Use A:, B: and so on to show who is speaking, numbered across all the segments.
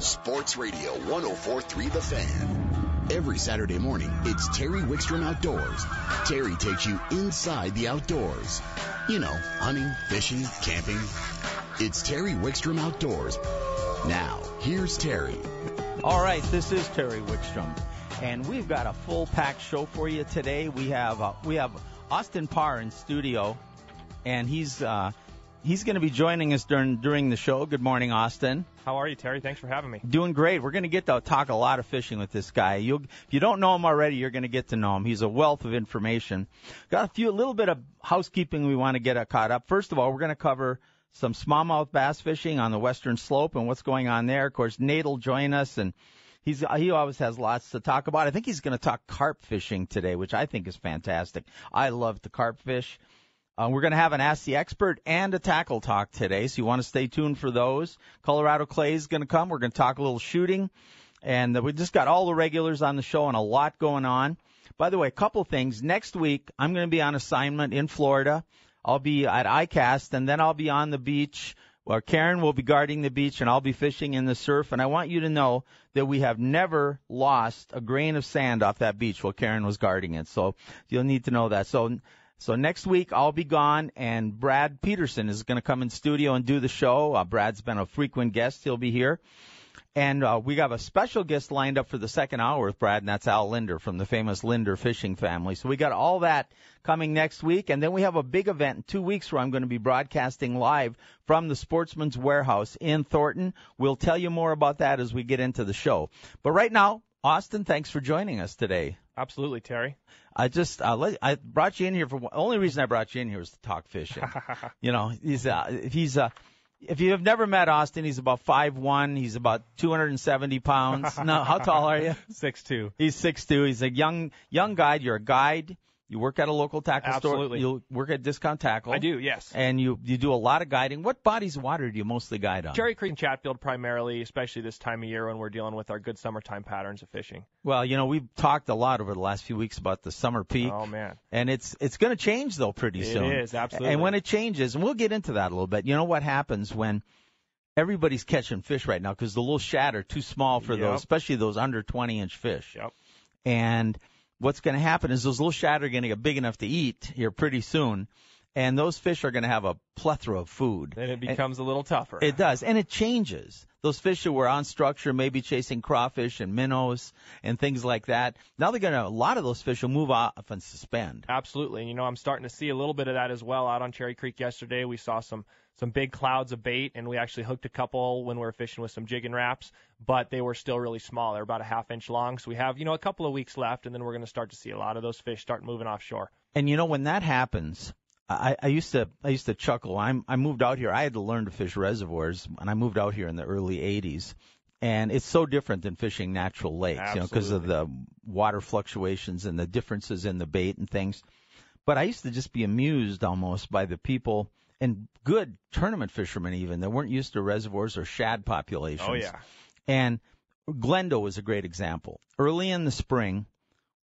A: Sports Radio 1043 The Fan. Every Saturday morning, it's Terry Wickstrom Outdoors. Terry takes you inside the outdoors. You know, hunting, fishing, camping. It's Terry Wickstrom Outdoors. Now, here's Terry.
B: All right, this is Terry Wickstrom, and we've got a full packed show for you today. We have uh, we have Austin Parr in studio, and he's uh, he's going to be joining us during during the show. Good morning, Austin.
C: How are you, Terry? Thanks for having me.
B: Doing great. We're going to get to talk a lot of fishing with this guy. You if you don't know him already, you're going to get to know him. He's a wealth of information. Got a few a little bit of housekeeping we want to get uh, caught up. First of all, we're going to cover some smallmouth bass fishing on the western slope and what's going on there. Of course, Nate will join us and he's he always has lots to talk about. I think he's going to talk carp fishing today, which I think is fantastic. I love the carp fish. Uh, we're going to have an Ask the Expert and a tackle talk today, so you want to stay tuned for those. Colorado Clay is going to come. We're going to talk a little shooting, and uh, we just got all the regulars on the show and a lot going on. By the way, a couple things. Next week, I'm going to be on assignment in Florida. I'll be at ICAST, and then I'll be on the beach where Karen will be guarding the beach, and I'll be fishing in the surf. And I want you to know that we have never lost a grain of sand off that beach while Karen was guarding it. So you'll need to know that. So so next week I'll be gone, and Brad Peterson is going to come in studio and do the show. Uh, Brad's been a frequent guest; he'll be here, and uh, we have a special guest lined up for the second hour with Brad, and that's Al Lindner from the famous Lindner fishing family. So we got all that coming next week, and then we have a big event in two weeks where I'm going to be broadcasting live from the Sportsman's Warehouse in Thornton. We'll tell you more about that as we get into the show. But right now, Austin, thanks for joining us today.
C: Absolutely, Terry.
B: I just uh, let, I brought you in here for the only reason I brought you in here was to talk fishing. you know, he's uh, he's uh, if you have never met Austin, he's about five one. He's about 270 pounds. no, how tall are you?
C: Six two.
B: He's six two. He's a young young guide. You're a guide. You work at a local tackle
C: Absolutely.
B: store. You work at Discount Tackle.
C: I do, yes.
B: And you you do a lot of guiding. What bodies of water do you mostly guide on?
C: Cherry Creek and Chatfield primarily, especially this time of year when we're dealing with our good summertime patterns of fishing.
B: Well, you know, we've talked a lot over the last few weeks about the summer peak.
C: Oh man.
B: And it's it's going to change though pretty
C: It
B: soon.
C: is, absolutely.
B: And when it changes, and we'll get into that a little bit. You know what happens when everybody's catching fish right now because the little shad are too small for
C: Yep.
B: those, especially those under 20 inch fish.
C: Yep.
B: And what's going to happen is those little shad are going to get big enough to eat here pretty soon, and those fish are going to have a plethora of food.
C: Then it becomes a little tougher.
B: It does, and it changes. Those fish that were on structure, maybe chasing crawfish and minnows and things like that. Now they're going to, a lot of those fish will move off and suspend.
C: Absolutely. And you know, I'm starting to see a little bit of that as well out on Cherry Creek yesterday. We saw some some big clouds of bait and we actually hooked a couple when we were fishing with some jigging Raps, but they were still really small. They're about a half inch long. So we have, you know, a couple of weeks left and then we're going to start to see a lot of those fish start moving offshore.
B: And you know when that happens, I, I used to I used to chuckle. I'm I moved out here. I had to learn to fish reservoirs, and I moved out here in the early '80s. And it's so different than fishing natural lakes, you know, because of the water fluctuations and the differences in the bait and things. But I used to just be amused almost by the people and good tournament fishermen even that weren't used to reservoirs or shad oh, populations.
C: Oh yeah.
B: And Glendo was a great example. Early in the spring,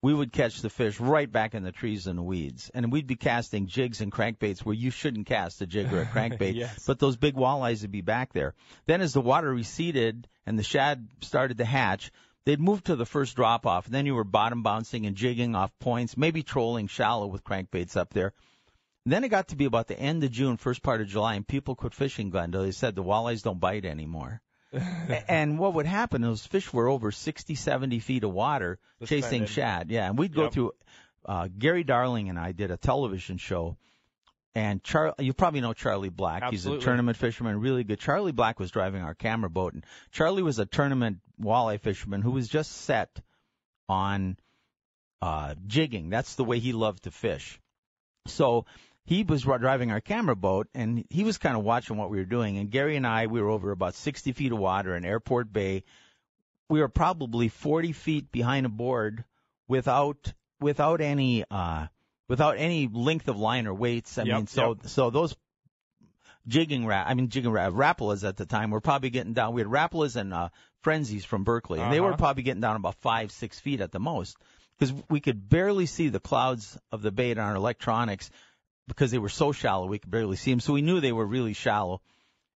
B: we would catch the fish right back in the trees and the weeds. And we'd be casting jigs and crankbaits where you shouldn't cast a jig or a crankbait.
C: Yes.
B: But those big walleyes would be back there. Then as the water receded and the shad started to hatch, they'd move to the first drop off. And then you were bottom bouncing and jigging off points, maybe trolling shallow with crankbaits up there. Then it got to be about the end of June, first part of July, and people quit fishing Glendo. They said the walleyes don't bite anymore. And what would happen? Those fish were over 60, 70 feet of water chasing shad. Yeah, and we'd go
C: Yep.
B: through. Uh, Gary Darling and I did a television show, and Char- you probably know Charlie Black. He's a tournament fisherman, really good. Charlie Black was driving our camera boat, and Charlie was a tournament walleye fisherman who was just set on uh, jigging. That's the way he loved to fish. So he was ri- driving our camera boat and he was kind of watching what we were doing. And Gary and I, we were over about 60 feet of water in Airport Bay. We were probably 40 feet behind a board without without any uh without any length of line or weights. I
C: Yep,
B: mean, so
C: yep.
B: so those jigging rat, I mean jigging rat, Rapalas at the time were probably getting down. We had Rapalas and uh, Frenzies from Berkley, and they were
C: Uh-huh.
B: probably getting down about five, six feet at the most, because we could barely see the clouds of the bait on our electronics because they were so shallow we could barely see them. So we knew they were really shallow.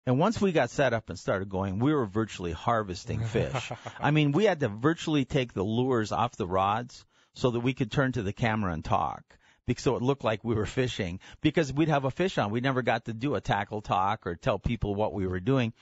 B: And once we got set up and started going, we were virtually harvesting fish. I mean, we had to virtually take the lures off the rods so that we could turn to the camera and talk. Because so it looked like we were fishing because we'd have a fish on. We never got to do a tackle talk or tell people what we were doing.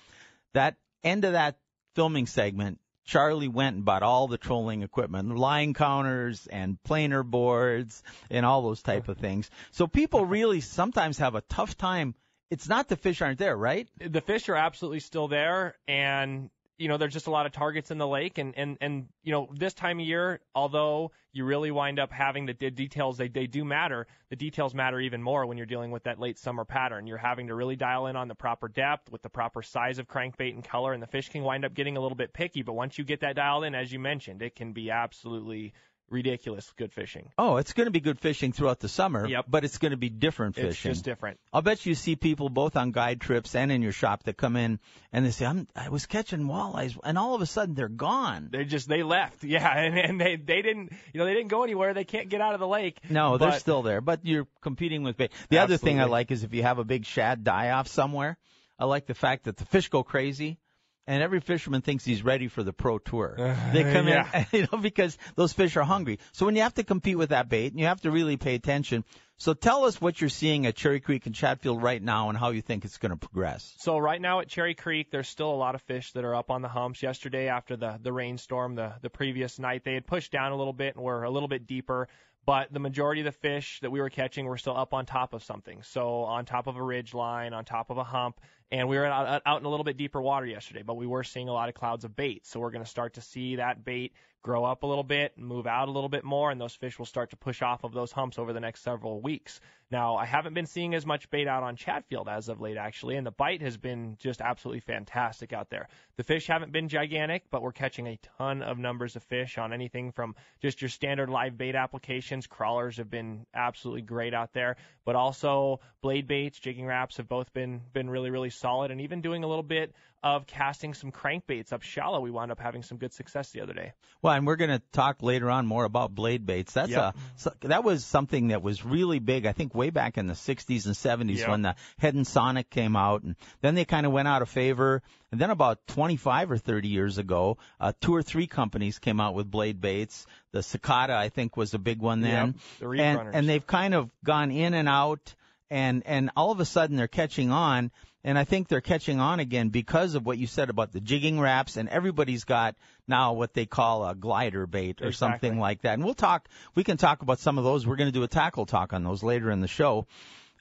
B: That end of that filming segment, Charlie went and bought all the trolling equipment, line counters and planer boards and all those type of things. So people really sometimes have a tough time. It's not the fish aren't there, right?
C: The fish are absolutely still there, and you know, there's just a lot of targets in the lake, and and and you know, this time of year, although you really wind up having the details, they they do matter. The details matter even more when you're dealing with that late summer pattern. You're having to really dial in on the proper depth with the proper size of crankbait and color, and the fish can wind up getting a little bit picky. But once you get that dialed in, as you mentioned, it can be absolutely ridiculous good fishing.
B: Oh, it's going to be good fishing throughout the summer,
C: Yep.
B: but it's going to be different fishing.
C: It's just different.
B: I'll bet you see people both on guide trips and in your shop that come in and they say, I'm, I was catching walleyes, and all of a sudden they're gone.
C: They just they left, yeah, and and they they didn't you know they didn't go anywhere. They can't get out of the lake.
B: No, they're still there, but you're competing with bait. The other thing I like is if you have a big shad die off somewhere, I like the fact that the fish go crazy. And every fisherman thinks he's ready for the pro tour. Uh, they come
C: yeah.
B: in, you know, because those fish are hungry. So when you have to compete with that bait, you have to really pay attention. So tell us what you're seeing at Cherry Creek and Chatfield right now, and how you think it's going to progress.
C: So right now at Cherry Creek, there's still a lot of fish that are up on the humps. Yesterday, after the the rainstorm, the the previous night, they had pushed down a little bit and were a little bit deeper. But the majority of the fish that we were catching were still up on top of something. So on top of a ridge line, on top of a hump, and we were out, out in a little bit deeper water yesterday. But we were seeing a lot of clouds of bait. So we're going to start to see that bait grow up a little bit, and move out a little bit more, and those fish will start to push off of those humps over the next several weeks. Now, I haven't been seeing as much bait out on Chatfield as of late, actually, and the bite has been just absolutely fantastic out there. The fish haven't been gigantic, but we're catching a ton of numbers of fish on anything from just your standard live bait applications. Crawlers have been absolutely great out there, but also blade baits, jigging Raps have both been been really really solid, and even doing a little bit of casting some crankbaits up shallow. We wound up having some good success the other day.
B: Well, and we're going to talk later on more about blade baits. That's
C: Yep.
B: a so, that was something that was really big. I think way back in the 60s and 70s
C: Yep.
B: when the Heddon Sonic came out, and then they kind of went out of favor. And then about 25 or 30 years ago, uh, two or three companies came out with blade baits. The Cicada, I think, was a big one then.
C: Yep, the
B: and and they've kind of gone in and out, and and all of a sudden they're catching on. And I think they're catching on again because of what you said about the jigging Raps, and everybody's got now what they call a glider bait or
C: Exactly.
B: something like that. And we'll talk, we can talk about some of those. We're going to do a tackle talk on those later in the show.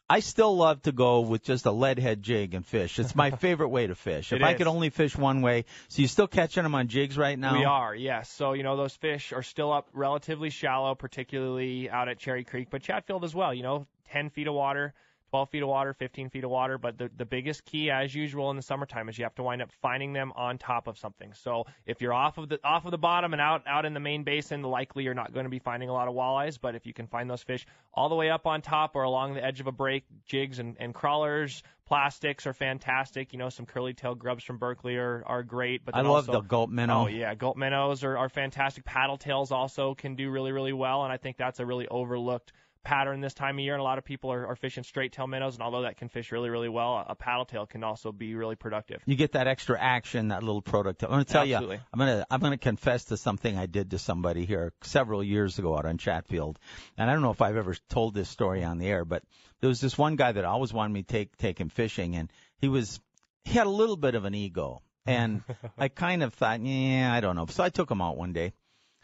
B: I still love to go with just a lead head jig and fish. It's my favorite way to fish. If I could only fish one way, so you're still catching them on jigs right now?
C: We are, yes. So, you know, those fish are still up relatively shallow, particularly out at Cherry Creek, but Chatfield as well, you know, 10 feet of water, 12 feet of water, 15 feet of water. But the, the biggest key, as usual in the summertime, is you have to wind up finding them on top of something. So if you're off of the off of the bottom and out out in the main basin, likely you're not going to be finding a lot of walleyes. But if you can find those fish all the way up on top or along the edge of a break, jigs and, and crawlers, plastics are fantastic. You know, some curly tail grubs from Berkley are, are great. But
B: I love
C: also,
B: the gulp minnow.
C: Oh yeah, gulp minnows are, are fantastic. Paddle tails also can do really really well, and I think that's a really overlooked pattern this time of year. And a lot of people are, are fishing straight tail minnows, and although that can fish really really well, a paddle tail can also be really productive.
B: You get that extra action, that little product. I'm going to tell
C: Absolutely.
B: you, I'm going to I'm going to confess to something I did to somebody here several years ago out on Chatfield, and I don't know if I've ever told this story on the air, but there was this one guy that always wanted me to take take him fishing, and he was he had a little bit of an ego, and I kind of thought, yeah, I don't know. So I took him out one day.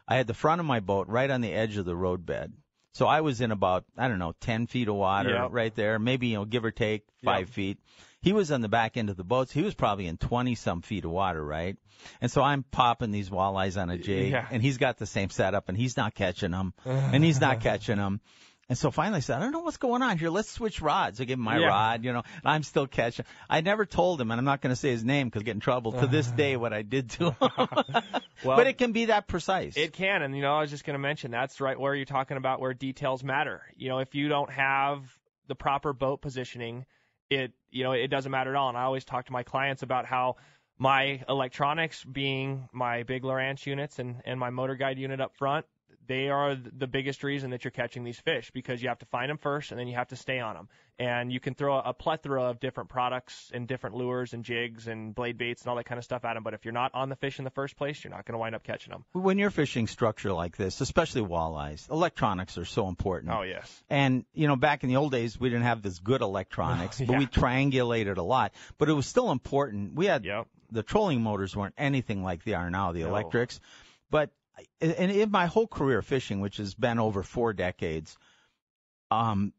B: I had the front of my boat right on the edge of the roadbed. So I was in about, I don't know, 10 feet of water
C: Yep.
B: right there, maybe, you know, give or take five
C: Yep.
B: feet. He was on the back end of the boat. He was probably in 20 some feet of water, right? And so I'm popping these walleyes on a jig
C: Yeah.
B: and he's got the same setup and he's not catching them and he's not catching them. And so finally I said, I don't know what's going on here. Let's switch rods. I give him my
C: Yeah.
B: rod, you know, and I'm still catching. I never told him, and I'm not going to say his name because I get in trouble to this day what I did to him.
C: Well,
B: but it can be that precise.
C: It can, and you know, I was just going to mention that's right where you're talking about where details matter. You know, if you don't have the proper boat positioning, it you know it doesn't matter at all. And I always talk to my clients about how my electronics, being my big Lowrance units and and my MotorGuide unit up front, they are the biggest reason that you're catching these fish because you have to find them first and then you have to stay on them. And you can throw a plethora of different products and different lures and jigs and blade baits and all that kind of stuff at them. But if you're not on the fish in the first place, you're not going to wind up catching them.
B: When you're fishing structure like this, especially walleyes, electronics are so important.
C: Oh yes.
B: And you know, back in the old days, we didn't have this good electronics,
C: yeah.
B: but we triangulated a lot. But it was still important. We had
C: Yep.
B: the trolling motors weren't anything like they are now, the
C: No.
B: electrics. But and in my whole career fishing, which has been over four decades, um,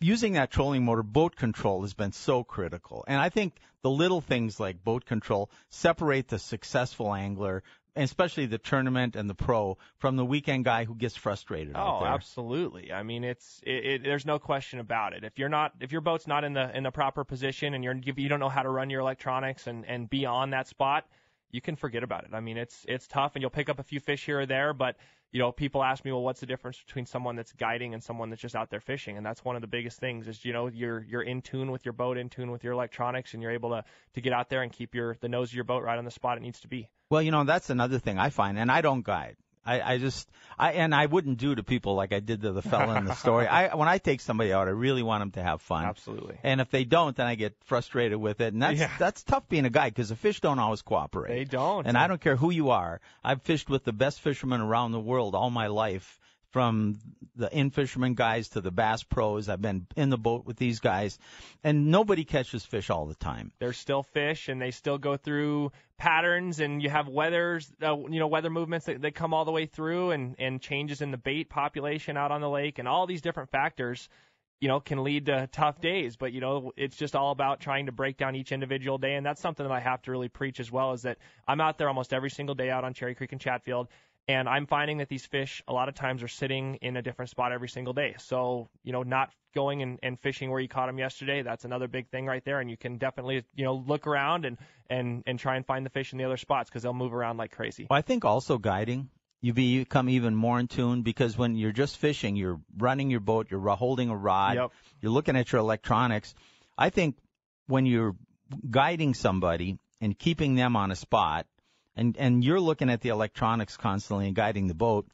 B: using that trolling motor, boat control has been so critical. And I think the little things like boat control separate the successful angler, especially the tournament and the pro, from the weekend guy who gets frustrated
C: Oh, absolutely. I mean, it's it, it, there's no question about it. If you're not, if your boat's not in the in the proper position and you're you don't know how to run your electronics and and be on that spot, you can forget about it. I mean, it's it's tough, and you'll pick up a few fish here or there, but you know, people ask me, well, what's the difference between someone that's guiding and someone that's just out there fishing? And that's one of the biggest things is, you know, you're you're in tune with your boat, in tune with your electronics, and you're able to to get out there and keep your the nose of your boat right on the spot it needs to be.
B: Well, you know, that's another thing I find, and I don't guide. I, I just, I, and I wouldn't do to people like I did to the fella in the story. I, when I take somebody out, I really want them to have fun.
C: Absolutely.
B: And if they don't, then I get frustrated with it. And that's,
C: Yeah.
B: that's tough being a guy because the fish don't always cooperate.
C: They don't.
B: And I don't care who you are. I've fished with the best fishermen around the world all my life, from the In-Fisherman guys to the bass pros. I've been in the boat with these guys, and nobody catches fish all the time.
C: There's still fish, and they still go through patterns, and you have weathers, uh, you know, weather movements that, that come all the way through, and and changes in the bait population out on the lake, and all these different factors. You know, can lead to tough days, but you know, it's just all about trying to break down each individual day, and that's something that I have to really preach as well. Is that I'm out there almost every single day out on Cherry Creek and Chatfield, and I'm finding that these fish a lot of times are sitting in a different spot every single day. So, you know, not going and, and fishing where you caught them yesterday, that's another big thing right there. And you can definitely, you know, look around and, and, and try and find the fish in the other spots because they'll move around like crazy.
B: Well, I think also guiding, you become even more in tune because when you're just fishing, you're running your boat, you're holding a rod,
C: Yep.
B: you're looking at your electronics. I think when you're guiding somebody and keeping them on a spot, and and you're looking at the electronics constantly and guiding the boat,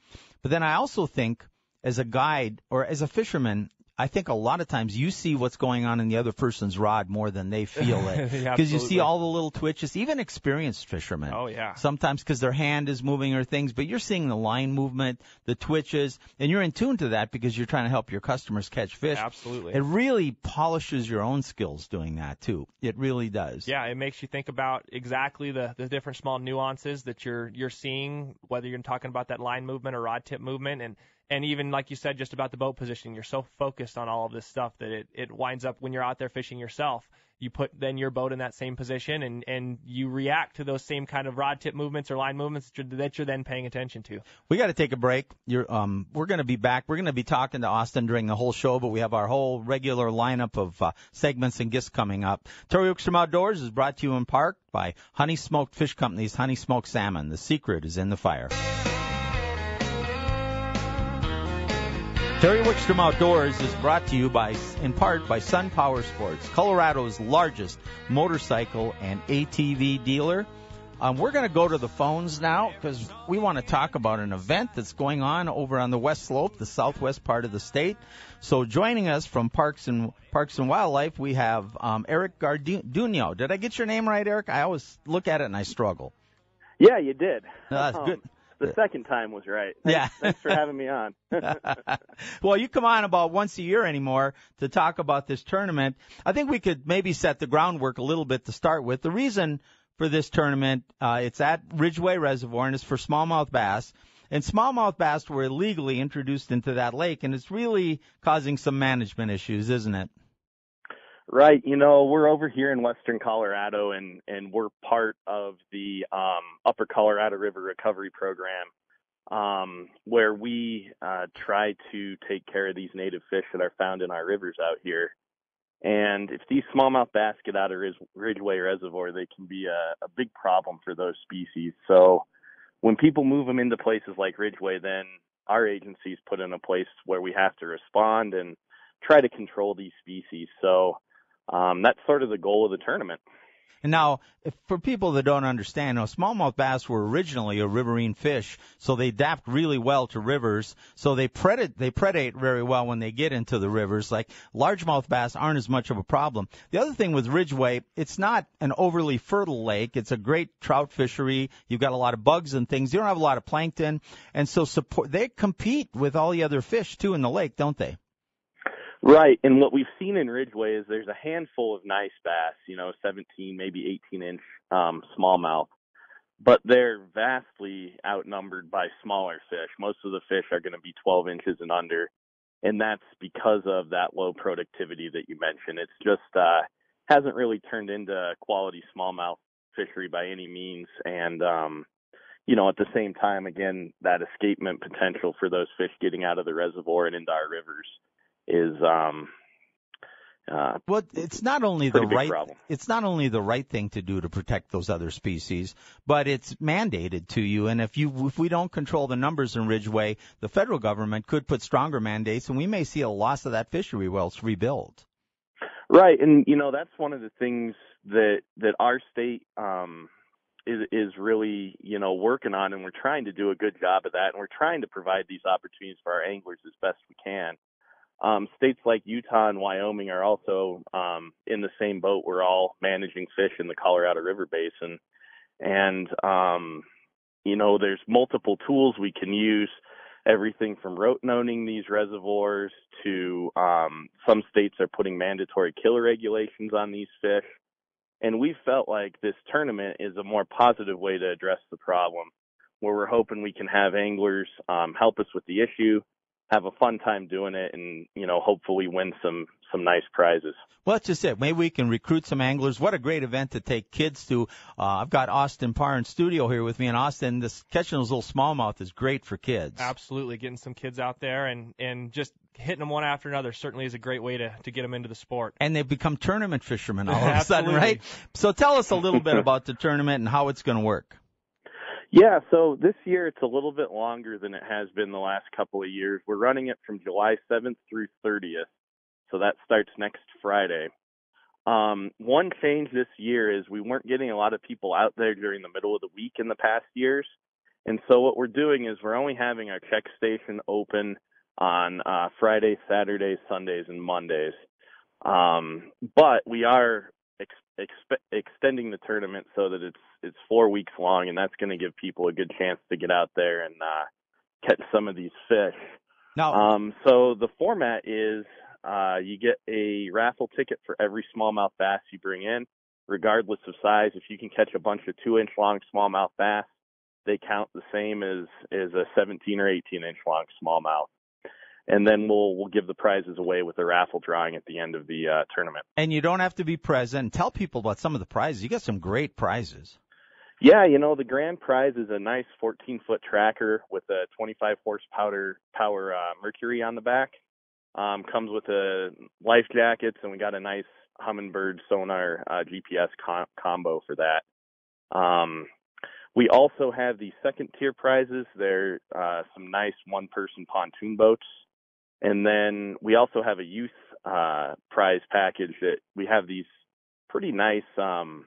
B: but then I also think as a guide or as a fisherman. I think a lot of times you see what's going on in the other person's rod more than they feel it.
C: Yeah,
B: Because you see all the little twitches, even experienced fishermen
C: Oh, yeah.
B: sometimes because their hand is moving or things, but you're seeing the line movement, the twitches, and you're in tune to that because you're trying to help your customers catch fish.
C: Absolutely.
B: It really polishes your own skills doing that too. It really does.
C: Yeah, it makes you think about exactly the, the different small nuances that you're you're seeing, whether you're talking about that line movement or rod tip movement, and and even like you said, just about the boat positioning. You're so focused on all of this stuff that it it winds up when you're out there fishing yourself. You put then your boat in that same position, and and you react to those same kind of rod tip movements or line movements that you're, that you're then paying attention to.
B: We got to take a break. You're, um, we're going to be back. We're going to be talking to Austin during the whole show, but we have our whole regular lineup of uh, segments and guests coming up. Terry Wickstrom Outdoors is brought to you in part by Honey Smoked Fish Company's Honey Smoked Salmon. The secret is in the fire. Terry Wickstrom Outdoors is brought to you by, in part, by Sun Power Sports, Colorado's largest motorcycle and ATV dealer. Um, we're going to go to the phones now because we want to talk about an event that's going on over on the west slope, the southwest part of the state. So joining us from Parks and Parks and Wildlife, we have um, Eric Gardunio. Did I get your name right, Eric? I always look at it and I struggle.
D: Yeah, you did.
B: That's
D: Um,
B: good.
D: The second time was right. Thanks,
B: Yeah.
D: thanks for having me on.
B: well, you come on about once a year anymore to talk about this tournament. I think we could maybe set the groundwork a little bit to start with. The reason for this tournament, uh, it's at Ridgway Reservoir and it's for smallmouth bass. And smallmouth bass were illegally introduced into that lake, and it's really causing some management issues, isn't it?
D: Right. You know, we're over here in western Colorado and and we're part of the um Upper Colorado River Recovery Program um where we uh try to take care of these native fish that are found in our rivers out here. And if these smallmouth bass get out of Ridge- Ridgway Reservoir, they can be a, a big problem for those species. So when people move them into places like Ridgway, then our agency's put in a place where we have to respond and try to control these species. So um, that's sort of the goal of the tournament.
B: And now, for people that don't understand, now, smallmouth bass were originally a riverine fish, so they adapt really well to rivers. So they predate they predate very well when they get into the rivers. Like largemouth bass aren't as much of a problem. The other thing with Ridgway, it's not an overly fertile lake. It's a great trout fishery. You've got a lot of bugs and things. You don't have a lot of plankton, and so support. They compete with all the other fish too in the lake, don't they?
D: Right, and what we've seen in Ridgway is there's a handful of nice bass, you know, 17, maybe 18 inch um, smallmouth, but they're vastly outnumbered by smaller fish. Most of the fish are going to be 12 inches and under, and that's because of that low productivity that you mentioned. It's just uh, hasn't really turned into a quality smallmouth fishery by any means, and um, you know, at the same time, again, that escapement potential for those fish getting out of the reservoir and into our rivers is um uh,
B: well, it's not only the right
D: problem.
B: it's not only the right thing to do to protect those other species, but it's mandated to you. And if you if we don't control the numbers in Ridgway, the federal government could put stronger mandates, and we may see a loss of that fishery it's rebuilt.
D: Right, and you know that's one of the things that that our state um, is is really you know working on, and we're trying to do a good job of that, and we're trying to provide these opportunities for our anglers as best we can. Um, states like Utah and Wyoming are also um, in the same boat. We're all managing fish in the Colorado River Basin, and um, you know there's multiple tools we can use. Everything from rotenoning these reservoirs to um, some states are putting mandatory killer regulations on these fish. And we felt like this tournament is a more positive way to address the problem, where we're hoping we can have anglers um, help us with the issue, have a fun time doing it and you know hopefully win some some nice prizes.
B: Well, that's just it. Maybe we can recruit some anglers. What a great event to take kids to. Uh, I've got Austin Parr in studio here with me, and Austin, this catching those little smallmouth is great for kids.
C: Absolutely, getting some kids out there and and just hitting them one after another certainly is a great way to to get them into the sport.
B: And they've become tournament fishermen all of a sudden, right? So tell us a little bit about the tournament and how it's going to work.
D: Yeah, so this year it's a little bit longer than it has been the last couple of years. We're running it from July 7th through 30th, so that starts next Friday. Um, one change this year is we weren't getting a lot of people out there during the middle of the week in the past years. And so what we're doing is we're only having our check station open on uh, Fridays, Saturdays, Sundays, and Mondays. Um, but we are ex- extending the tournament so that it's it's four weeks long, and that's going to give people a good chance to get out there and uh, catch some of these fish.
B: Now,
D: um, so the format is uh, you get a raffle ticket for every smallmouth bass you bring in, regardless of size. If you can catch a bunch of two-inch long smallmouth bass, they count the same as as a 17 or 18 inch long smallmouth and then we'll we'll give the prizes away with a raffle drawing at the end of the uh, tournament.
B: And you don't have to be present. Tell people about some of the prizes. You got some great prizes.
D: Yeah, you know the grand prize is a nice 14 foot tracker with a 25 horsepower power uh, Mercury on the back. Um, comes with a life jackets, and we got a nice Humminbird sonar uh, GPS com- combo for that. Um, we also have the second tier prizes. They're uh, some nice one person pontoon boats and then we also have a youth uh, prize package that we have these pretty nice um,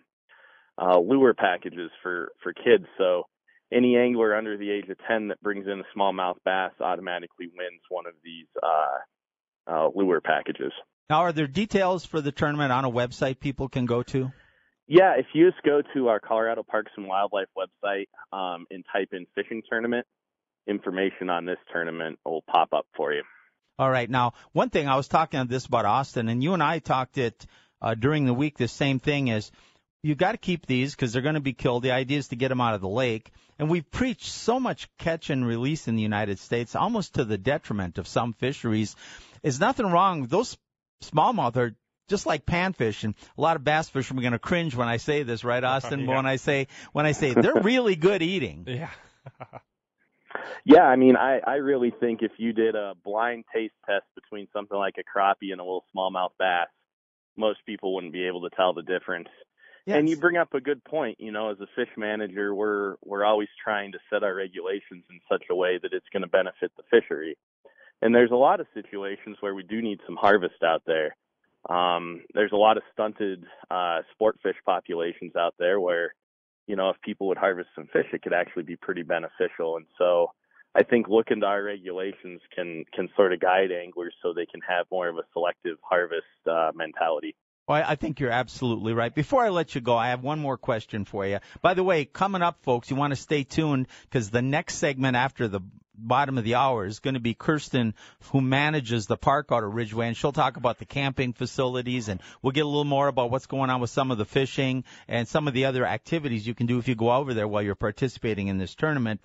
D: uh, lure packages for for kids. So any angler under the age of 10 that brings in a smallmouth bass automatically wins one of these uh, uh, lure packages.
B: Now, are there details for the tournament on a website people can go to?
D: Yeah, if you just go to our Colorado Parks and Wildlife website um, and type in fishing tournament, information on this tournament will pop up for you.
B: All right. Now, one thing I was talking on this about Austin, and you and I talked it uh, during the week. The same thing is you got to keep these because they're going to be killed. The idea is to get them out of the lake. And we've preached so much catch and release in the United States, almost to the detriment of some fisheries. Is nothing wrong. Those smallmouth are just like panfish, and a lot of bass fishermen are going to cringe when I say this, right, Austin?
C: yeah.
B: But when I say when I say they're really good eating.
C: Yeah.
D: Yeah, I mean, I I really think if you did a blind taste test between something like a crappie and a little smallmouth bass, most people wouldn't be able to tell the difference.
B: Yes.
D: And you bring up a good point. You know, as a fish manager, we're we're always trying to set our regulations in such a way that it's going to benefit the fishery. And there's a lot of situations where we do need some harvest out there. um, there's a lot of stunted uh, sport fish populations out there where, you know, if people would harvest some fish, it could actually be pretty beneficial. And so I think looking to our regulations can can sort of guide anglers so they can have more of a selective harvest uh, mentality.
B: Well, I think you're absolutely right. Before I let you go, I have one more question for you. By the way, coming up, folks, you want to stay tuned because the next segment after the bottom of the hour is going to be Kirsten, who manages the park out of Ridgway, and she'll talk about the camping facilities, and we'll get a little more about what's going on with some of the fishing and some of the other activities you can do if you go over there while you're participating in this tournament.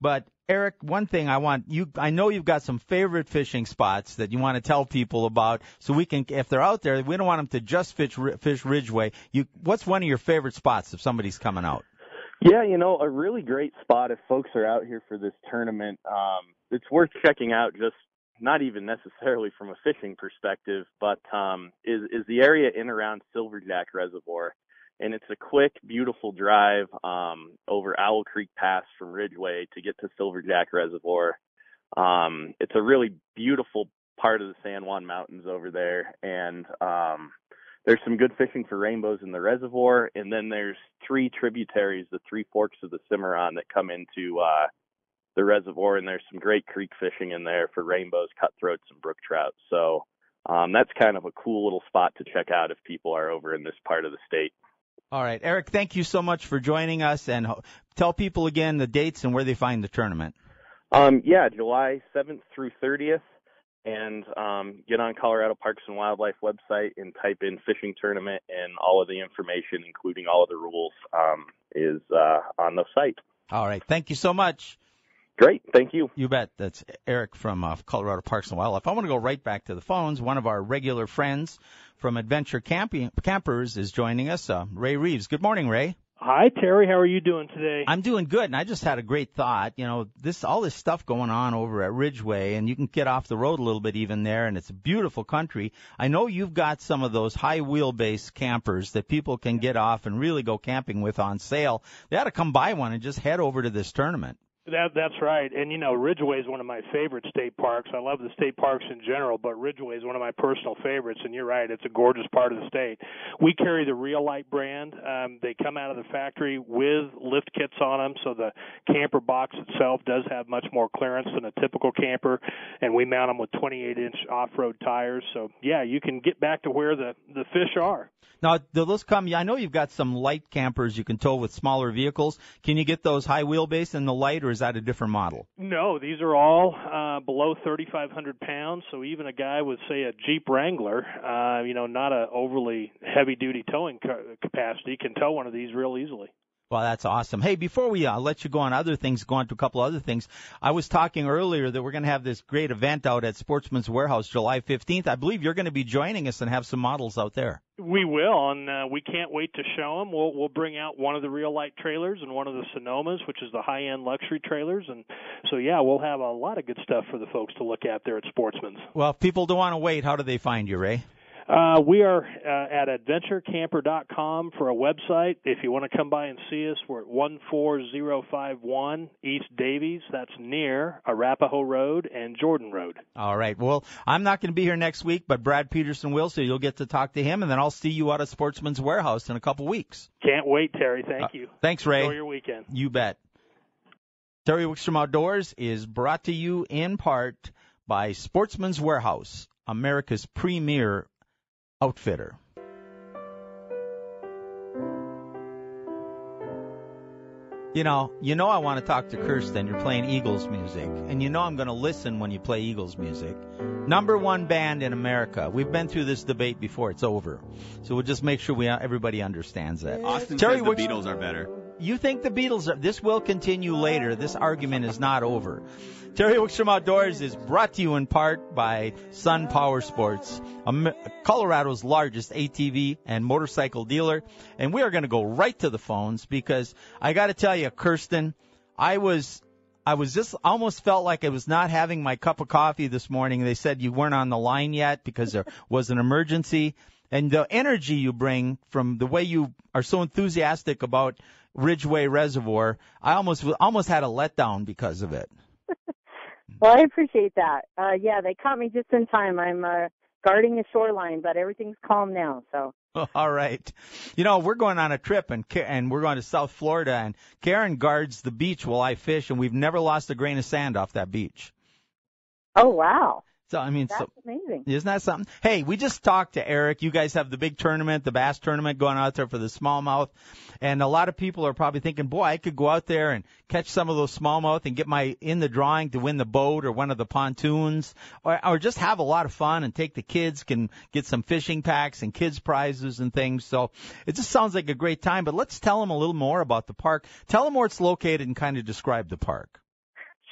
B: But Eric, one thing I want you, I know you've got some favorite fishing spots that you want to tell people about, so we can, if they're out there, we don't want them to just fish, fish Ridgway. You, what's one of your favorite spots if somebody's coming out?
D: Yeah, you know, a really great spot if folks are out here for this tournament. Um, it's worth checking out just not even necessarily from a fishing perspective, but um, is is the area in around Silverjack Reservoir, and it's a quick, beautiful drive um, over Owl Creek Pass from Ridgway to get to Silverjack Reservoir. Um, it's a really beautiful part of the San Juan Mountains over there, and um, there's some good fishing for rainbows in the reservoir, and then there's three tributaries, the three forks of the Cimarron that come into uh, the reservoir, and there's some great creek fishing in there for rainbows, cutthroats, and brook trout. So um, that's kind of a cool little spot to check out if people are over in this part of the state.
B: All right, Eric, thank you so much for joining us, and tell people again the dates and where they find the tournament.
D: Um, yeah, July 7th through 30th and um, get on Colorado Parks and Wildlife website and type in fishing tournament, and all of the information, including all of the rules, um, is uh, on the site.
B: All right. Thank you so much.
D: Great. Thank you.
B: You bet. That's Eric from uh, Colorado Parks and Wildlife. I want to go right back to the phones. One of our regular friends from Adventure Camping Campers is joining us, uh, Ray Reeves. Good morning, Ray.
E: Hi, Terry. How are you doing today?
B: I'm doing good, and I just had a great thought. You know, this all this stuff going on over at Ridgway, and you can get off the road a little bit even there, and it's a beautiful country. I know you've got some of those high wheelbase campers that people can get off and really go camping with on sale. They ought to come buy one and just head over to this tournament.
E: That that's right. And you know, Ridgway is one of my favorite state parks. I love the state parks in general, but Ridgway is one of my personal favorites. And you're right, it's a gorgeous part of the state. We carry the Real-Lite brand. Um, they come out of the factory with lift kits on them, so the camper box itself does have much more clearance than a typical camper. And we mount them with 28-inch off-road tires. So yeah, you can get back to where the the fish are.
B: Now, do those come? I know you've got some light campers you can tow with smaller vehicles. Can you get those high wheelbase and the light, or is that a different model?
E: No, these are all uh, below 3,500 pounds. So even a guy with, say, a Jeep Wrangler, uh, you know, not a overly heavy-duty towing ca- capacity, can tow one of these real easily.
B: Well, that's awesome. Hey, before we uh, let you go on other things, go on to a couple other things, I was talking earlier that we're going to have this great event out at Sportsman's Warehouse July 15th. I believe you're going to be joining us and have some models out there.
E: We will, and uh, we can't wait to show them. We'll we'll bring out one of the Real-Lite trailers and one of the Sonomas, which is the high-end luxury trailers, and so yeah, we'll have a lot of good stuff for the folks to look at there at Sportsman's.
B: Well, if people don't want to wait, how do they find you, Ray?
E: Uh, we are uh, at adventurecamper.com for a website. If you want to come by and see us, we're at 14051 East Davies. That's near Arapahoe Road and Jordan Road.
B: All right. Well, I'm not going to be here next week, but Brad Peterson will, so you'll get to talk to him, and then I'll see you out of Sportsman's Warehouse in a couple weeks.
E: Can't wait, Terry. Thank uh, you.
B: Thanks, Ray.
E: Enjoy your weekend.
B: You bet. Terry Wickstrom Outdoors is brought to you in part by Sportsman's Warehouse, America's premier outfitter. You know, you know I want to talk to Kirsten. You're playing Eagles music, and you know I'm going to listen when you play Eagles music. Number one band in America. We've been through this debate before. It's over, so we'll just make sure we everybody understands that.
F: Austin Terry, says the Beatles are better.
B: You think the Beatles are? This will continue later. This argument is not over. Terry Wickstrom Outdoors is brought to you in part by Sun Power Sports, Colorado's largest ATV and motorcycle dealer. And we are going to go right to the phones because I got to tell you, Kirsten, I was I was just almost felt like I was not having my cup of coffee this morning. They said you weren't on the line yet because there was an emergency. And the energy you bring from the way you are so enthusiastic about Ridgway Reservoir, I almost almost had a letdown because of it.
G: Well, I appreciate that. Uh, yeah, they caught me just in time. I'm uh, guarding the shoreline, but everything's calm now. So.
B: All right. You know, we're going on a trip and and we're going to South Florida and Karen guards the beach while I fish and we've never lost a grain of sand off that beach.
G: Oh wow.
B: So I mean,
G: That's
B: so
G: amazing.
B: isn't that something? Hey, we just talked to Eric. You guys have the big tournament, the bass tournament going out there for the smallmouth, and a lot of people are probably thinking, boy, I could go out there and catch some of those smallmouth and get my in the drawing to win the boat or one of the pontoons, or, or just have a lot of fun and take the kids can get some fishing packs and kids prizes and things. So it just sounds like a great time. But let's tell them a little more about the park. Tell them where it's located and kind of describe the park.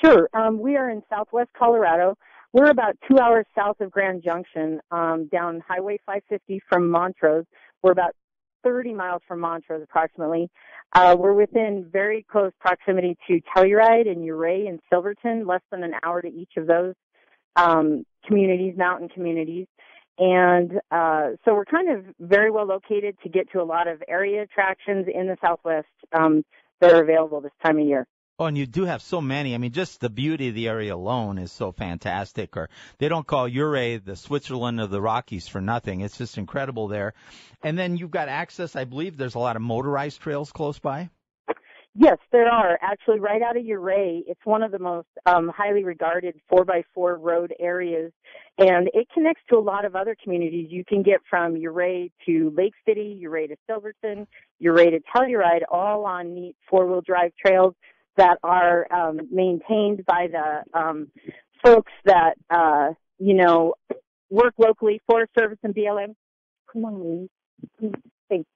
G: Sure. Um, we are in Southwest Colorado. We're about two hours south of Grand Junction, um, down Highway 550 from Montrose. We're about 30 miles from Montrose, approximately. Uh, we're within very close proximity to Telluride and Ouray and Silverton, less than an hour to each of those um, communities, mountain communities. And uh, so we're kind of very well located to get to a lot of area attractions in the Southwest um, that are available this time of year.
B: Oh, and you do have so many. I mean, just the beauty of the area alone is so fantastic. Or they don't call Ouray the Switzerland of the Rockies for nothing. It's just incredible there. And then you've got access. I believe there's a lot of motorized trails close by.
G: Yes, there are actually right out of Ouray. It's one of the most um, highly regarded four by four road areas, and it connects to a lot of other communities. You can get from Ouray to Lake City, Ouray to Silverton, Ouray to Telluride, all on neat four wheel drive trails that are um, maintained by the um, folks that uh, you know work locally, Forest Service and BLM. Come on, thanks.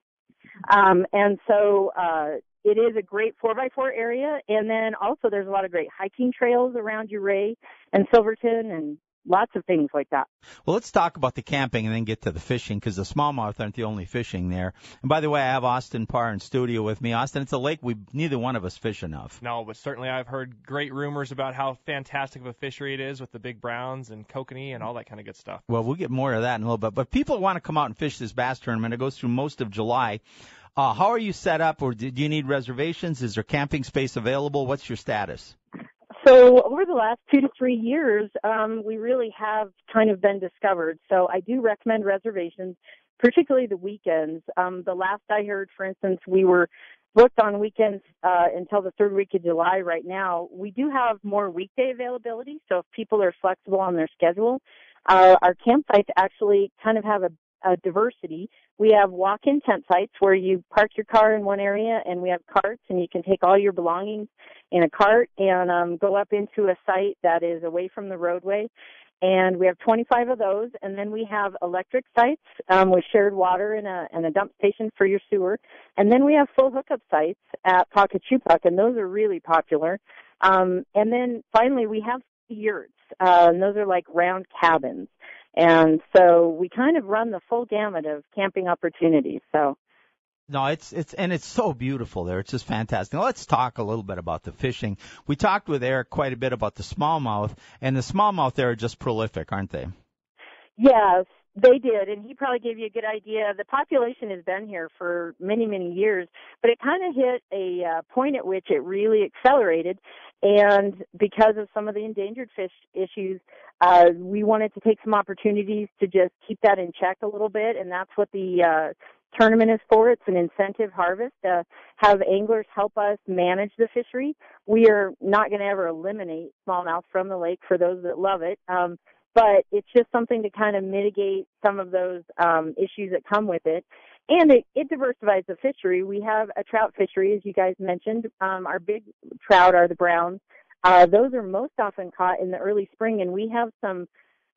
G: Um, and so uh, it is a great four by four area, and then also there's a lot of great hiking trails around Ouray and Silverton and lots of things like that.
B: Well, let's talk about the camping and then get to the fishing because the smallmouth aren't the only fishing there. And by the way, I have Austin Parr in studio with me. Austin, it's a lake we neither one of us fish enough.
C: No, but certainly I've heard great rumors about how fantastic of a fishery it is with the big browns and kokanee and all that kind of good stuff.
B: Well, we'll get more of that in a little bit. But people want to come out and fish this bass tournament. It goes through most of July. Uh, how are you set up, or do you need reservations? Is there camping space available? What's your status?
G: So over the last two to three years, um, we really have kind of been discovered. So I do recommend reservations, particularly the weekends. Um, the last I heard, for instance, we were booked on weekends uh, until the third week of July. Right now, we do have more weekday availability. So if people are flexible on their schedule, uh, our campsites actually kind of have a uh, diversity. We have walk-in tent sites where you park your car in one area, and we have carts, and you can take all your belongings in a cart and um, go up into a site that is away from the roadway. And we have 25 of those, and then we have electric sites um, with shared water and a, and a dump station for your sewer. And then we have full hookup sites at Pa-Co-Chu-Puk, and those are really popular. Um, and then finally, we have yurts, uh, and those are like round cabins. And so we kind of run the full gamut of camping opportunities. So
B: no, it's it's and it's so beautiful there. It's just fantastic. Now let's talk a little bit about the fishing. We talked with Eric quite a bit about the smallmouth, and the smallmouth there are just prolific, aren't they?
G: Yes, they did, and he probably gave you a good idea. The population has been here for many, many years, but it kind of hit a uh, point at which it really accelerated. And because of some of the endangered fish issues, uh, we wanted to take some opportunities to just keep that in check a little bit, and that's what the uh, tournament is for. It's an incentive harvest to have anglers help us manage the fishery. We are not going to ever eliminate smallmouth from the lake for those that love it. Um, but it's just something to kind of mitigate some of those um, issues that come with it. And it, it diversifies the fishery. We have a trout fishery, as you guys mentioned. Um, our big trout are the browns. Uh, those are most often caught in the early spring, and we have some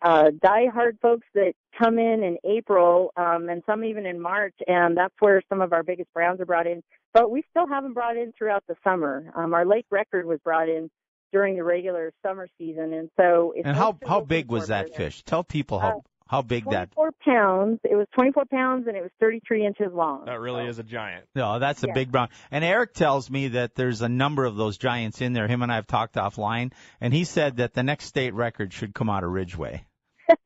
G: uh, die-hard folks that come in in April, um, and some even in March, and that's where some of our biggest browns are brought in. But we still have them brought in throughout the summer. Um, our lake record was brought in during the regular summer season, and so. It's
B: and how how big was that fish? Tell people how uh, how big
G: 24
B: that.
G: 24 pounds. It was 24 pounds, and it was 33 inches long.
C: That really
G: so.
C: is a giant.
B: No, that's a
G: yeah.
B: big brown. And Eric tells me that there's a number of those giants in there. Him and I have talked offline, and he said that the next state record should come out of Ridgway.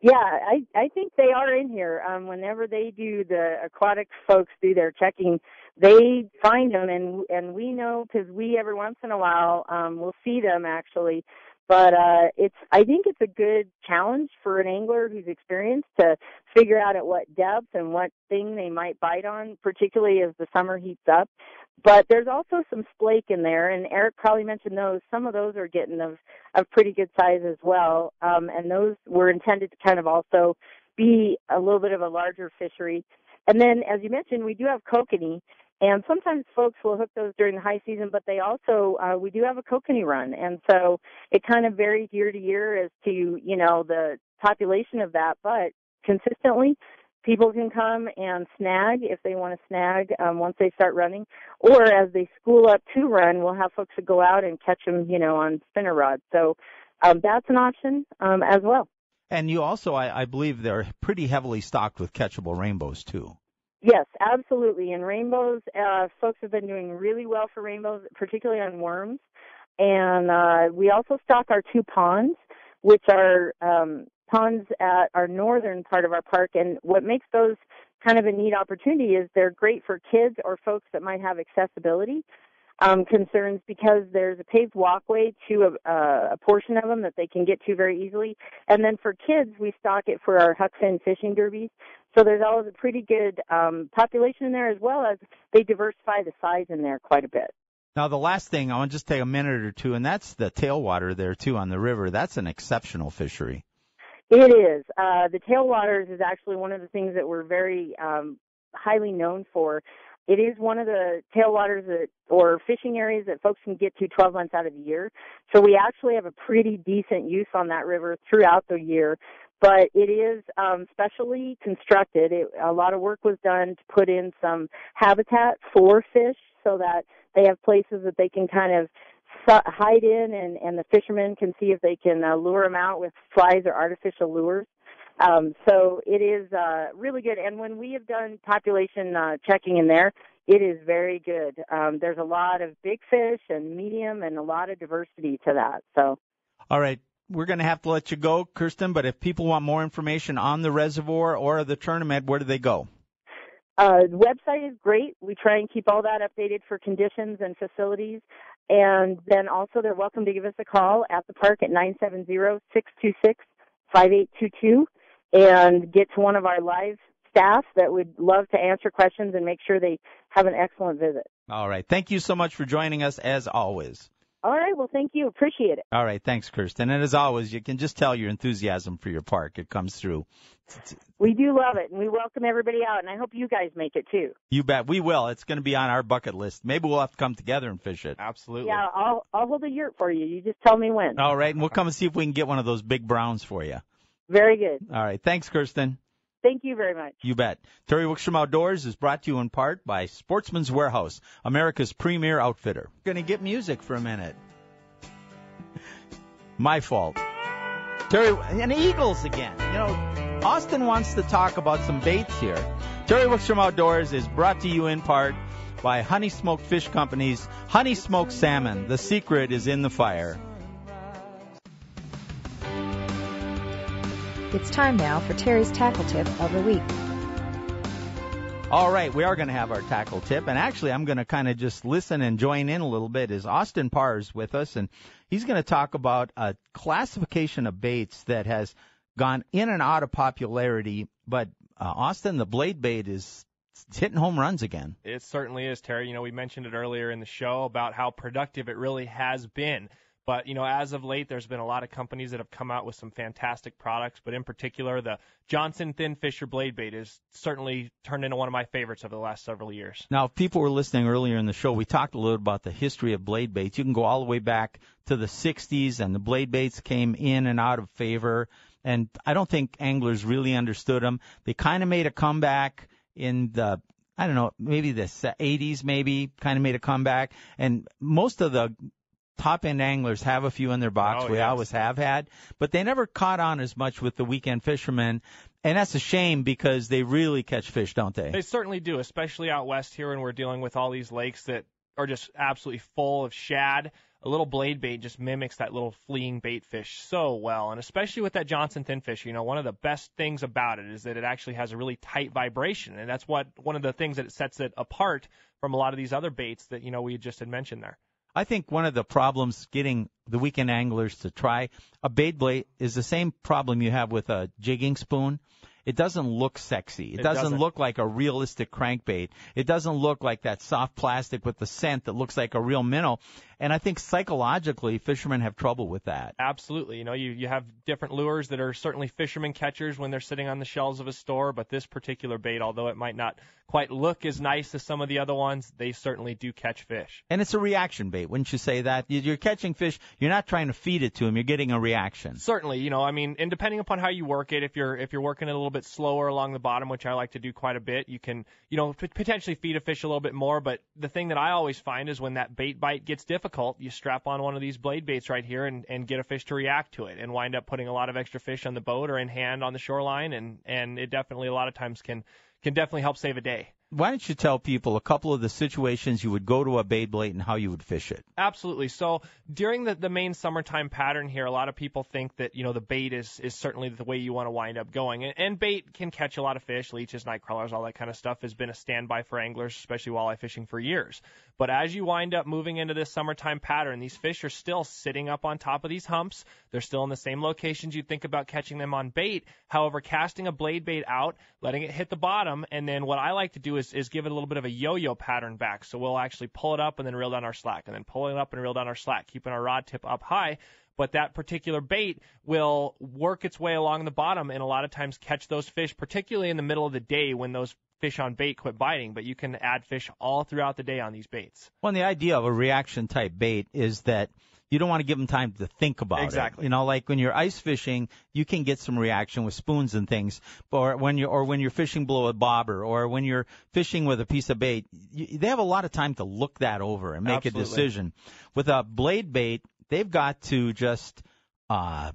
G: yeah, I I think they are in here. Um, whenever they do the aquatic folks do their checking, they find them, and and we know because we every once in a while um, will see them actually. But uh, it's I think it's a good challenge for an angler who's experienced to figure out at what depth and what thing they might bite on, particularly as the summer heats up. But there's also some splake in there, and Eric probably mentioned those. Some of those are getting of of pretty good size as well, um, and those were intended to kind of also be a little bit of a larger fishery. And then, as you mentioned, we do have kokanee, and sometimes folks will hook those during the high season, but they also uh, we do have a kokanee run, and so it kind of varies year to year as to you know the population of that, but consistently people can come and snag if they want to snag um, once they start running, or as they school up to run, we'll have folks that go out and catch them, you know, on spinner rods. So um, that's an option um, as well.
B: And you also, I, I believe, they're pretty heavily stocked with catchable rainbows too.
G: Yes, absolutely. And rainbows, uh, folks have been doing really well for rainbows, particularly on worms. And uh, we also stock our two ponds, which are um, ponds at our northern part of our park. And what makes those kind of a neat opportunity is they're great for kids or folks that might have accessibility um, concerns because there's a paved walkway to a, a portion of them that they can get to very easily. And then for kids, we stock it for our Huck Finn fishing derbies. So there's always a pretty good um, population in there as well as they diversify the size in there quite a bit.
B: Now, the last thing, I want to just take a minute or two, and that's the tailwater there, too, on the river. That's an exceptional fishery.
G: It is. Uh, the tailwaters is actually one of the things that we're very um, highly known for. It is one of the tailwaters that, or fishing areas that folks can get to 12 months out of the year. So we actually have a pretty decent use on that river throughout the year. But it is um, specially constructed. It, a lot of work was done to put in some habitat for fish so that they have places that they can kind of hide in and, and the fishermen can see if they can uh, lure them out with flies or artificial lures. Um, so it is uh, really good. And when we have done population uh, checking in there, it is very good. Um, there's a lot of big fish and medium and a lot of diversity to that. So.
B: All right. We're going to have to let you go, Kirsten, but if people want more information on the reservoir or the tournament, where do they go?
G: Uh, the website is great. We try and keep all that updated for conditions and facilities. And then also they're welcome to give us a call at the park at 970-626-5822 and get to one of our live staff that would love to answer questions and make sure they have an excellent visit.
B: All right. Thank you so much for joining us as always.
G: All right. Well, thank you. Appreciate it.
B: All right. Thanks, Kirsten. And as always, you can just tell your enthusiasm for your park. It comes through.
G: We do love it, and we welcome everybody out, and I hope you guys make it too.
B: You bet. We will. It's going to be on our bucket list. Maybe we'll have to come together and fish it.
C: Absolutely.
G: Yeah, I'll I'll hold a yurt for you. You just tell me when.
B: All right, and we'll come and see if we can get one of those big browns for you.
G: Very good.
B: All right. Thanks, Kirsten.
G: Thank you very much.
B: You bet. Terry Wickstrom Outdoors is brought to you in part by Sportsman's Warehouse, America's premier outfitter. Going to get music for a minute. My fault. Terry and Eagles again. You know, Austin wants to talk about some baits here. Terry Wickstrom Outdoors is brought to you in part by Honey Smoked Fish Company's Honey Smoked Salmon. The secret is in the fire.
H: It's time now for Terry's tackle tip of the week.
B: All right, we are going to have our tackle tip, and actually, I'm going to kind of just listen and join in a little bit. Is Austin Pars with us, and he's going to talk about a classification of baits that has gone in and out of popularity. But uh, Austin, the blade bait is hitting home runs again.
C: It certainly is, Terry. You know, we mentioned it earlier in the show about how productive it really has been. But you know, as of late, there's been a lot of companies that have come out with some fantastic products. But in particular, the Johnson Thin Fisher Blade Bait is certainly turned into one of my favorites over the last several years.
B: Now, if people were listening earlier in the show, we talked a little about the history of blade baits. You can go all the way back to the 60s, and the blade baits came in and out of favor. And I don't think anglers really understood them. They kind of made a comeback in the I don't know, maybe the 80s, maybe kind of made a comeback, and most of the top end anglers have a few in their box.
C: Oh,
B: we
C: yes.
B: always have had, but they never caught on as much with the weekend fishermen. And that's a shame because they really catch fish, don't they?
C: They certainly do, especially out west here when we're dealing with all these lakes that are just absolutely full of shad. A little blade bait just mimics that little fleeing bait fish so well, and especially with that Johnson thin fish, you know, one of the best things about it is that it actually has a really tight vibration, and that's what one of the things that sets it apart from a lot of these other baits that you know we just had mentioned there.
B: I think one of the problems getting the weekend anglers to try a bait blade is the same problem you have with a jigging spoon. It doesn't look sexy. It,
C: It
B: doesn't,
C: doesn't.
B: look like a realistic crankbait. It doesn't look like that soft plastic with the scent that looks like a real minnow. And I think psychologically, fishermen have trouble with that.
C: Absolutely. You know, you, you have different lures that are certainly fishermen catchers when they're sitting on the shelves of a store, but this particular bait, although it might not quite look as nice as some of the other ones, they certainly do catch fish.
B: And it's a reaction bait, wouldn't you say that? You- You're catching fish. You're not trying to feed it to them. You're getting a reaction.
C: Certainly, you know, I mean, and depending upon how you work it, if you're if you're working it a little bit slower along the bottom, which I like to do quite a bit, you can, you know, p- potentially feed a fish a little bit more. But the thing that I always find is when that bait bite gets difficult, you strap on one of these blade baits right here and and get a fish to react to it, and wind up putting a lot of extra fish on the boat or in hand on the shoreline, and and it definitely a lot of times can can definitely help save a day.
B: Why don't you tell people a couple of the situations you would go to a bait blade and how you would fish it?
C: Absolutely. So during the, the main summertime pattern here, a lot of people think that, you know, the bait is, is certainly the way you want to wind up going. And, and bait can catch a lot of fish, leeches, night crawlers, all that kind of stuff has been a standby for anglers, especially walleye fishing for years. But as you wind up moving into this summertime pattern, these fish are still sitting up on top of these humps. They're still in the same locations you'd think about catching them on bait. However, casting a blade bait out, letting it hit the bottom, and then what I like to do is, is give it a little bit of a yo-yo pattern back. So we'll actually pull it up and then reel down our slack, and then pull it up and reel down our slack, keeping our rod tip up high. But that particular bait will work its way along the bottom and a lot of times catch those fish, particularly in the middle of the day when those fish on bait quit biting. But you can add fish all throughout the day on these baits.
B: Well, the idea of a reaction type bait is that you don't want to give them time to think about it.
C: Exactly.
B: You know, like when you're ice fishing, you can get some reaction with spoons and things, or when you're or when you're fishing below a bobber, or when you're fishing with a piece of bait, you, they have a lot of time to look that over and make
C: Absolutely.
B: a decision. With a blade bait, they've got to just uh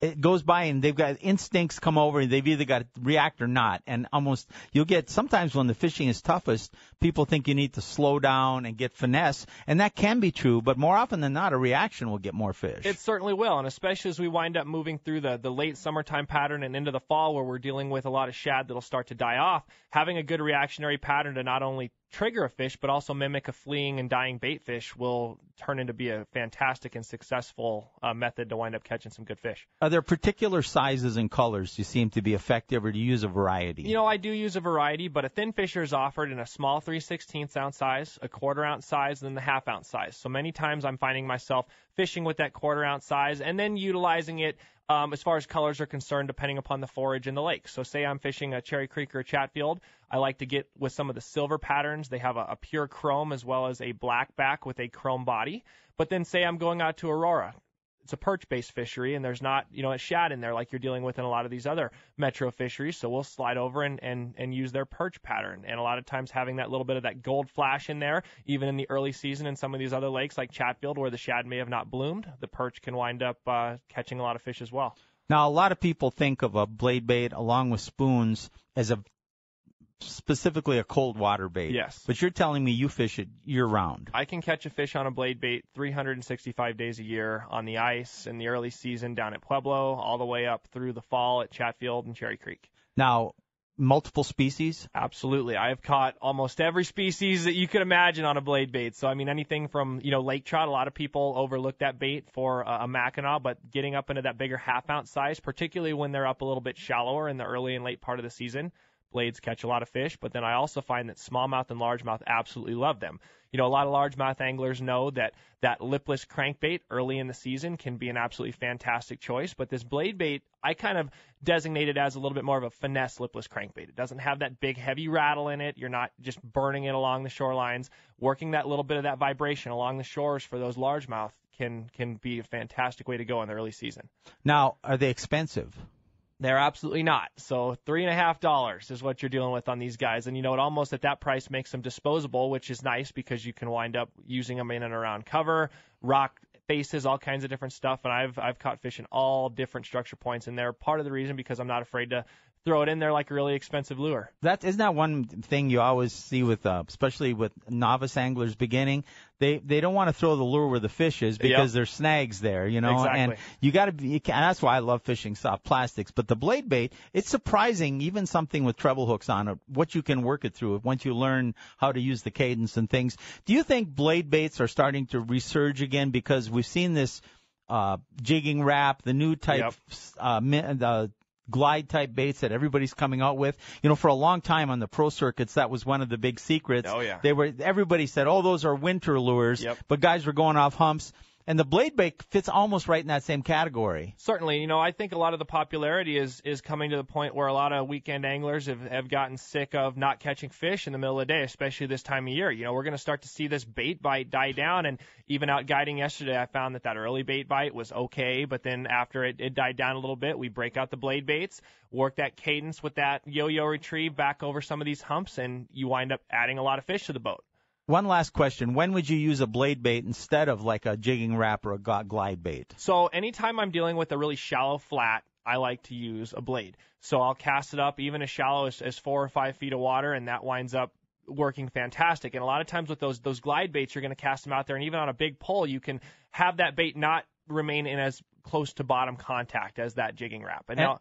B: it goes by and they've got instincts come over and they've either got to react or not. And almost you'll get sometimes when the fishing is toughest people think you need to slow down and get finesse. And that can be true but more often than not a reaction will get more fish.
C: It certainly will, and especially as we wind up moving through the, the late summertime pattern and into the fall where we're dealing with a lot of shad that'll start to die off, having a good reactionary pattern to not only trigger a fish but also mimic a fleeing and dying bait fish will turn into be a fantastic and successful uh, method to wind up catching some good fish.
B: are there particular sizes and colors you seem to be effective or do you use a variety
C: You know, I do use a variety, but a thin fisher is offered in a small 3 16th ounce size, a quarter ounce size, and then the half ounce size. So many times I'm finding myself fishing with that quarter ounce size and then utilizing it um, as far as colors are concerned, depending upon the forage in the lake. So say I'm fishing a Cherry Creek or a Chatfield, I like to get with some of the silver patterns. They have a, a pure chrome as well as a black back with a chrome body. But then say I'm going out to Aurora, it's a perch-based fishery, and there's not, you know, a shad in there like you're dealing with in a lot of these other metro fisheries. So we'll slide over and and and use their perch pattern, and a lot of times having that little bit of that gold flash in there, even in the early season in some of these other lakes like Chatfield, where the shad may have not bloomed, the perch can wind up uh, catching a lot of fish as well.
B: Now, a lot of people think of a blade bait along with spoons as a specifically a cold water bait.
C: Yes.
B: But you're telling me you fish it year round.
C: I can catch a fish on a blade bait 365 days a year on the ice in the early season down at Pueblo, all the way up through the fall at Chatfield and Cherry Creek.
B: Now, multiple species.
C: Absolutely. I have caught almost every species that you could imagine on a blade bait. So, I mean, anything from, you know, lake trout. A lot of people overlook that bait for a, a Mackinaw, but getting up into that bigger half ounce size, particularly when they're up a little bit shallower in the early and late part of the season, blades catch a lot of fish. But then I also find that smallmouth and largemouth absolutely love them. You know, a lot of largemouth anglers know that that lipless crankbait early in the season can be an absolutely fantastic choice. But this blade bait, I kind of designate it as a little bit more of a finesse lipless crankbait. It doesn't have that big heavy rattle in it. You're not just burning it along the shorelines. Working that little bit of that vibration along the shores for those largemouth can can be a fantastic way to go in the early season.
B: Now, are they expensive?
C: They're absolutely not. So three and a half dollars is what you're dealing with on these guys, and you know it almost at that price makes them disposable, which is nice because you can wind up using them in and around cover, rock faces, all kinds of different stuff. And I've I've caught fish in all different structure points, and they're part of the reason because I'm not afraid to throw it in there like a really expensive lure.
B: That isn't that one thing you always see with, uh, especially with novice anglers beginning. They they don't want to throw the lure where the fish is because
C: Yep.
B: there's snags there, you know.
C: Exactly.
B: And you got to be. You can, and that's why I love fishing soft plastics. But the blade bait, it's surprising, even something with treble hooks on it, what you can work it through once you learn how to use the cadence and things. Do you think blade baits are starting to resurge again because we've seen this? Uh, jigging Rap, the new type,
C: Yep.
B: uh, mi- the glide type baits that everybody's coming out with. You know, for a long time on the pro circuits, that was one of the big secrets.
C: Oh, yeah.
B: They were everybody said, "Oh, those are winter lures,"
C: Yep.
B: but guys were going off humps. And the blade bait fits almost right in that same category.
C: Certainly, you know, I think a lot of the popularity is is coming to the point where a lot of weekend anglers have have gotten sick of not catching fish in the middle of the day, especially this time of year. You know, we're going to start to see this bait bite die down, and even out guiding yesterday, I found that that early bait bite was okay, but then after it, it died down a little bit, we break out the blade baits, work that cadence with that yo-yo retrieve back over some of these humps, and you wind up adding a lot of fish to the boat.
B: One last question: When would you use a blade bait instead of like a jigging Rap or a gl- glide bait?
C: So anytime I'm dealing with a really shallow flat, I like to use a blade. So I'll cast it up even as shallow as, as four or five feet of water, and that winds up working fantastic. And a lot of times with those those glide baits, you're going to cast them out there, and even on a big pole, you can have that bait not remain in as close to bottom contact as that jigging Rap. And
B: And-
C: now,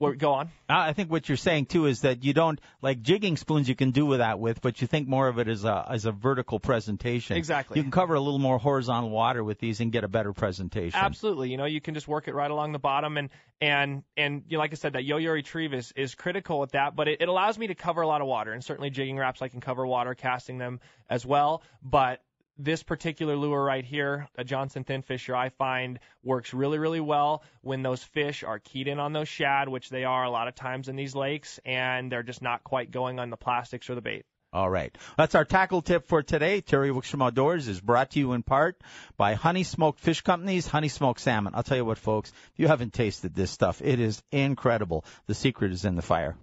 C: well, go on.
B: Uh, I think what you're saying too is that you don't like jigging spoons. You can do with that with, but you think more of it as a as a vertical presentation.
C: Exactly.
B: You can cover a little more horizontal water with these and get a better presentation.
C: Absolutely. You know, you can just work it right along the bottom and and and you know, like I said, that yo-yo retrieve is is critical with that, but it, it allows me to cover a lot of water and certainly jigging Raps I can cover water casting them as well, but this particular lure right here, a Johnson thin fisher, I find works really, really well when those fish are keyed in on those shad, which they are a lot of times in these lakes, and they're just not quite going on the plastics or the bait.
B: All right. That's our tackle tip for today. Terry Wickstrom Outdoors is brought to you in part by Honey Smoked Fish Company's Honey Smoked Salmon. I'll tell you what, folks, if you haven't tasted this stuff, it is incredible. The secret is in the fire.